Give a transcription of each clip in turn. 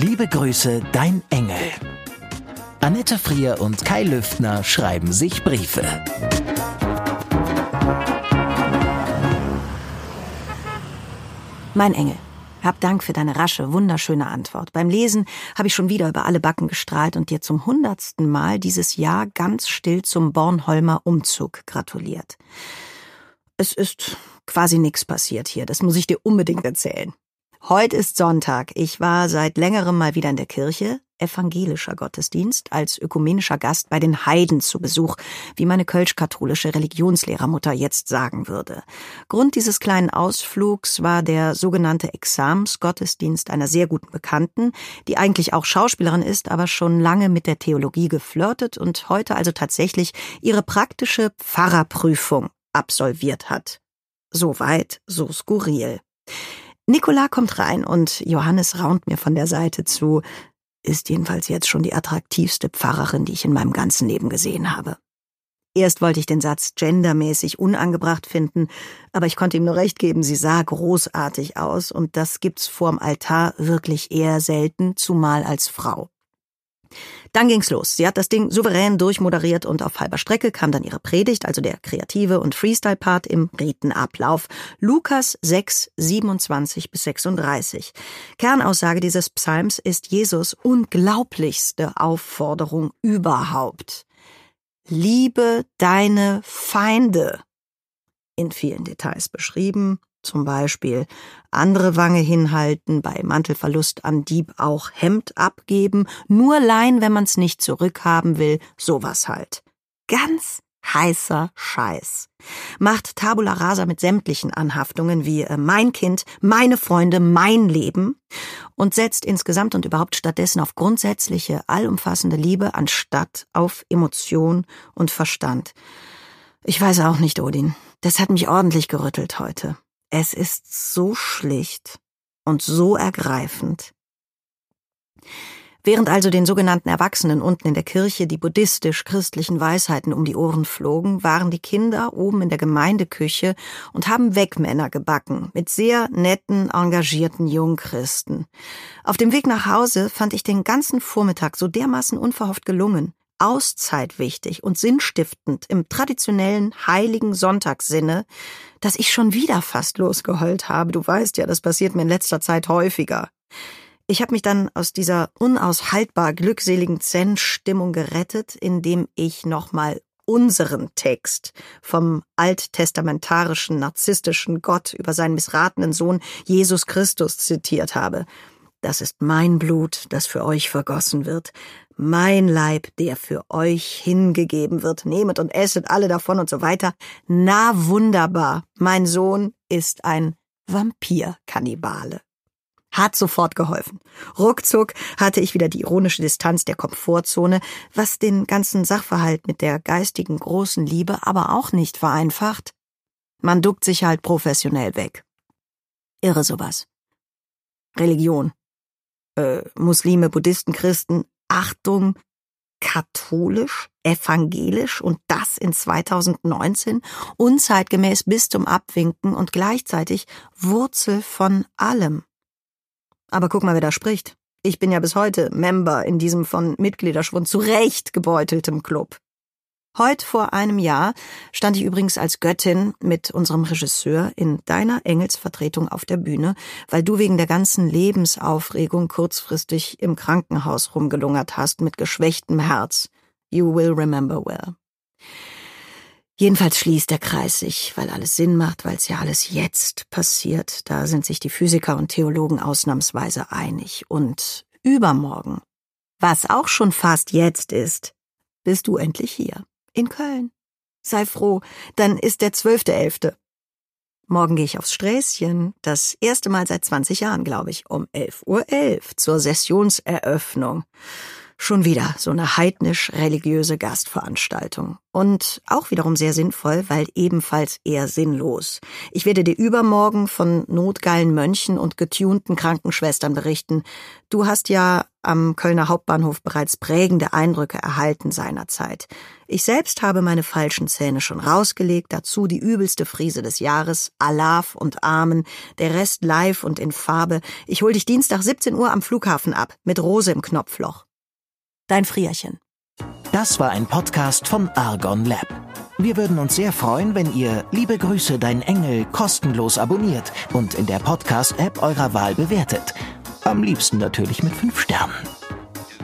Liebe Grüße, dein Engel. Annette Frier und Kai Lüftner schreiben sich Briefe. Mein Engel. Hab Dank für deine rasche, wunderschöne Antwort. Beim Lesen habe ich schon wieder über alle Backen gestrahlt und dir zum hundertsten Mal dieses Jahr ganz still zum Bornholmer Umzug gratuliert. Es ist quasi nichts passiert hier, das muss ich dir unbedingt erzählen. Heute ist Sonntag. Ich war seit längerem mal wieder in der Kirche, evangelischer Gottesdienst, als ökumenischer Gast bei den Heiden zu Besuch, wie meine kölsch-katholische Religionslehrermutter jetzt sagen würde. Grund dieses kleinen Ausflugs war der sogenannte Examsgottesdienst einer sehr guten Bekannten, die eigentlich auch Schauspielerin ist, aber schon lange mit der Theologie geflirtet und heute also tatsächlich ihre praktische Pfarrerprüfung absolviert hat. So weit, so skurril. Nicola kommt rein und Johannes raunt mir von der Seite zu. Ist jedenfalls jetzt schon die attraktivste Pfarrerin, die ich in meinem ganzen Leben gesehen habe. Erst wollte ich den Satz gendermäßig unangebracht finden, aber ich konnte ihm nur recht geben, sie sah großartig aus und das gibt's vorm Altar wirklich eher selten, zumal als Frau. Dann ging's los. Sie hat das Ding souverän durchmoderiert und auf halber Strecke kam dann ihre Predigt, also der kreative und Freestyle-Part im Ritenablauf. Lukas 6, 27 bis 36. Kernaussage dieses Psalms ist Jesus unglaublichste Aufforderung überhaupt. Liebe deine Feinde. In vielen Details beschrieben, zum Beispiel andere Wange hinhalten, bei Mantelverlust an Dieb auch Hemd abgeben, nur leihen, wenn man's nicht zurückhaben will, sowas halt. Ganz heißer Scheiß. Macht Tabula Rasa mit sämtlichen Anhaftungen wie äh, mein Kind, meine Freunde, mein Leben und setzt insgesamt und überhaupt stattdessen auf grundsätzliche, allumfassende Liebe anstatt auf Emotion und Verstand. Ich weiß auch nicht, Odin. Das hat mich ordentlich gerüttelt heute. Es ist so schlicht und so ergreifend. Während also den sogenannten Erwachsenen unten in der Kirche die buddhistisch-christlichen Weisheiten um die Ohren flogen, waren die Kinder oben in der Gemeindeküche und haben Wegmänner gebacken mit sehr netten, engagierten Jungchristen. Auf dem Weg nach Hause fand ich den ganzen Vormittag so dermaßen unverhofft gelungen, Auszeit wichtig und sinnstiftend im traditionellen heiligen Sonntagssinne, dass ich schon wieder fast losgeheult habe. Du weißt ja, das passiert mir in letzter Zeit häufiger. Ich habe mich dann aus dieser unaushaltbar glückseligen Zen-Stimmung gerettet, indem ich nochmal unseren Text vom alttestamentarischen narzisstischen Gott über seinen missratenen Sohn Jesus Christus zitiert habe. Das ist mein Blut, das für euch vergossen wird, mein Leib, der für euch hingegeben wird. Nehmet und esset alle davon und so weiter. Na wunderbar, mein Sohn ist ein Vampirkannibale. Hat sofort geholfen. Ruckzuck hatte ich wieder die ironische Distanz der Komfortzone, was den ganzen Sachverhalt mit der geistigen großen Liebe aber auch nicht vereinfacht. Man duckt sich halt professionell weg. Irre sowas. Religion. Äh, Muslime, Buddhisten, Christen, Achtung, katholisch, evangelisch und das in 2019, unzeitgemäß bis zum Abwinken und gleichzeitig Wurzel von allem. Aber guck mal, wer da spricht. Ich bin ja bis heute Member in diesem von Mitgliederschwund zurecht gebeuteltem Club. Heut vor einem Jahr stand ich übrigens als Göttin mit unserem Regisseur in deiner Engelsvertretung auf der Bühne, weil du wegen der ganzen Lebensaufregung kurzfristig im Krankenhaus rumgelungert hast mit geschwächtem Herz. You will remember well. Jedenfalls schließt der Kreis sich, weil alles Sinn macht, weil es ja alles jetzt passiert. Da sind sich die Physiker und Theologen ausnahmsweise einig. Und übermorgen, was auch schon fast jetzt ist, bist du endlich hier in Köln. Sei froh, dann ist der zwölfte elfte. Morgen gehe ich aufs Sträßchen. Das erste Mal seit 20 Jahren, glaube ich, um 11.11 Uhr .11 zur Sessionseröffnung. Schon wieder so eine heidnisch-religiöse Gastveranstaltung. Und auch wiederum sehr sinnvoll, weil ebenfalls eher sinnlos. Ich werde dir übermorgen von notgeilen Mönchen und getunten Krankenschwestern berichten. Du hast ja am Kölner Hauptbahnhof bereits prägende Eindrücke erhalten seinerzeit. Ich selbst habe meine falschen Zähne schon rausgelegt, dazu die übelste Frise des Jahres, Alaf und Amen, der Rest live und in Farbe. Ich hol dich Dienstag 17 Uhr am Flughafen ab, mit Rose im Knopfloch. Dein Frierchen. Das war ein Podcast von Argon Lab. Wir würden uns sehr freuen, wenn ihr Liebe Grüße, dein Engel kostenlos abonniert und in der Podcast-App eurer Wahl bewertet. Am liebsten natürlich mit 5 Sternen.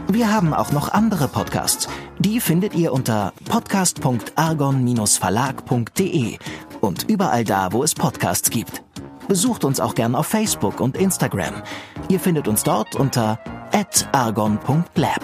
Wir haben auch noch andere Podcasts. Die findet ihr unter podcast.argon-verlag.de und überall da, wo es Podcasts gibt. Besucht uns auch gern auf Facebook und Instagram. Ihr findet uns dort unter argon.lab.